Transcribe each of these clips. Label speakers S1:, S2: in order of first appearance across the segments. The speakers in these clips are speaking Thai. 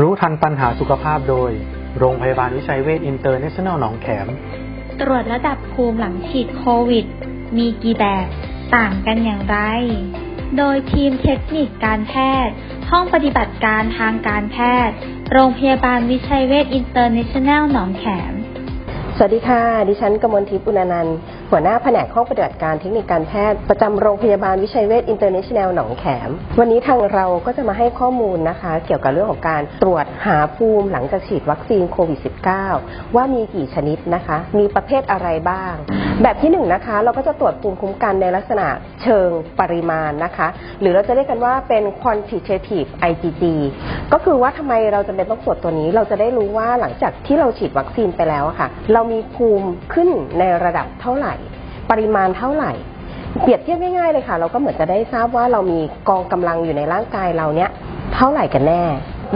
S1: รู้ทันปัญหาสุขภาพโดย โรงพยาบาลวิชัยเวชอินเตอร์เนชั่นแนลหนองแขม
S2: ตรวจระดับภูมิหลังฉีดโควิด มีกี่แบบ ต่างกันอย่างไร โดยทีมเทคนิคการแพทย์ ห้องปฏิบัติการทางการแพทย์ โรงพยาบาลวิชัยเวชอินเตอร์เนชั่นแนลหนองแขม
S3: สวัสดีค่ะ ดิฉันกมลทิพย์อุณานันท์ หัวหน้าแผนกห้องปฏิบัติการเทคนิคการแพทย์ประจำโรงพยาบาลวิชัยเวชอินเตอร์เนชั่นแนลหนองแขม วันนี้ทางเราก็จะมาให้ข้อมูลนะคะ เกี่ยวกับเรื่องของการตรวจหาภูมิหลังจากฉีดวัคซีนโควิด -19 ว่ามีกี่ชนิดนะคะ มีประเภทอะไรบ้าง แบบที่หนึ่งนะคะเราก็จะตรวจภูมิคุ้มกันในลักษณะเชิงปริมาณนะคะ หรือเราจะเรียกกันว่าเป็น quantitative IgG ก็คือว่าทำไมเราจำเป็นต้องตรวจตัวนี้ เราจะได้รู้ว่าหลังจากที่เราฉีดวัคซีนไปแล้วะค่ะ เรามีภูมิขึ้นในระดับเท่าไหร่ ปริมาณเท่าไหร่ เปรียบเทียบง่ายๆเลยค่ะ เราก็เหมือนจะได้ทราบว่าเรามีกองกำลังอยู่ในร่างกายเราเนี้ยเท่าไหร่กันแน่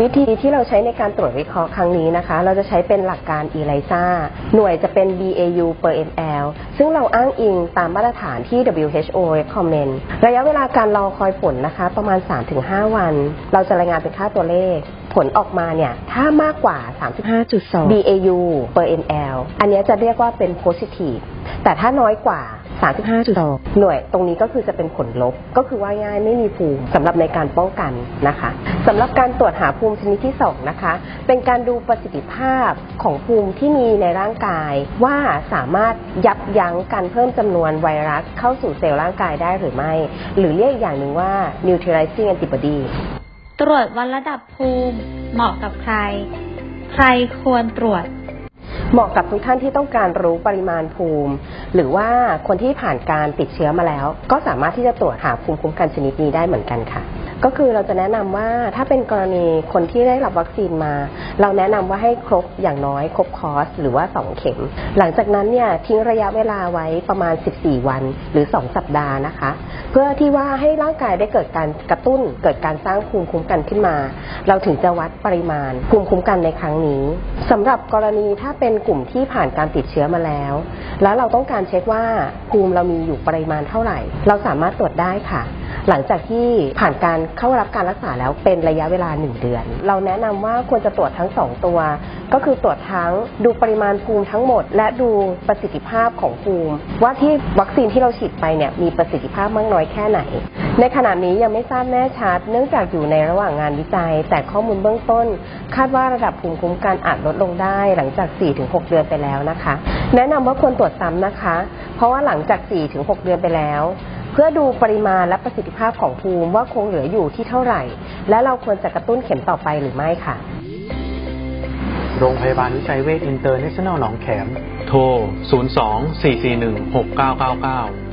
S3: วิธีที่เราใช้ในการตรวจวิเคราะห์ครั้งนี้นะคะ เราจะใช้เป็นหลักการ ELISA หน่วยจะเป็น BAU per ml ซึ่งเราอ้างอิงตามมาตรฐานที่ WHO recommend ระยะเวลาการรอคอยผลนะคะ ประมาณ 3-5 วัน เราจะรายงานเป็นค่าตัวเลข ผลออกมาเนี่ยถ้ามากกว่า 35.2 BAU per ml อันเนี้ยจะเรียกว่าเป็น positive แต่ถ้าน้อยกว่า 35.2 หน่วยตรงนี้ก็คือจะเป็นผลลบ ก็คือว่าง่ายไม่มีภูมิสำหรับในการป้องกันนะคะสำหรับการตรวจหาภูมิชนิดที่ 2 นะคะ เป็นการดูประสิทธิภาพของภูมิที่มีในร่างกาย ว่าสามารถยับยั้งการเพิ่มจำนวนไวรัสเข้าสู่เซลล์ร่างกายได้หรือไม่ หรือเรียกอีกอย่างหนึ่งว่า neutralizing antibody
S2: ตรวจวัดระดับภูมิ เหมาะกับใคร ใครควรตรวจ
S3: เหมาะกับทุกท่านที่ต้องการรู้ปริมาณภูมิ หรือว่าคนที่ผ่านการติดเชื้อมาแล้ว ก็สามารถที่จะตรวจหาภูมิคุ้มกันชนิดนี้ได้เหมือนกันค่ะ ก็คือเราจะแนะนำว่าถ้าเป็นกรณีคนที่ได้รับวัคซีนมา เราแนะนำว่าให้ครบอย่างน้อยครบคอร์สหรือว่า 2 เข็ม หลังจากนั้นเนี่ยทิ้งระยะเวลาไว้ประมาณ 14 วันหรือ 2 สัปดาห์นะคะ เพื่อที่ว่าให้ร่างกายได้เกิดการกระตุ้น เกิดการสร้างภูมิคุ้มกันขึ้นมา เราถึงจะวัดปริมาณภูมิคุ้มกันในครั้งนี้สำหรับกรณีถ้าเป็นกลุ่มที่ผ่านการติดเชื้อมาแล้ว แล้วเราต้องการเช็คว่าภูมิเรามีอยู่ปริมาณเท่าไหร่ เราสามารถตรวจได้ค่ะ หลังจากที่ผ่านการเข้ารับการรักษาแล้วเป็นระยะเวลา 1 เดือน เราแนะนำว่าควรจะตรวจทั้ง 2 ตัว ก็คือตรวจทั้งดูปริมาณภูมิทั้งหมด และดูประสิทธิภาพของภูมิ ว่าที่วัคซีนที่เราฉีดไปเนี่ยมีประสิทธิภาพมากน้อยแค่ไหน ในขณะนี้ยังไม่ทราบแน่ชัด เนื่องจากอยู่ในระหว่างงานวิจัย แต่ข้อมูลเบื้องต้น คาดว่าระดับภูมิคุ้มกันอาจลดลงได้ หลังจาก 4-6 เดือนไปแล้วนะคะ แนะนำว่าควรตรวจซ้ำนะคะ เพราะว่าหลังจาก 4-6 เดือนไปแล้วเพื่อดูปริมาณและประสิทธิภาพของภูมิว่าคงเหลืออยู่ที่เท่าไหร่ และเราควรจะกระตุ้นเข็มต่อไปหรือไม่ค่ะ
S1: โรงพยาบาลวิชัยเวชอินเตอร์เนชั่นแนลหนองแขม โทร 02 441 6999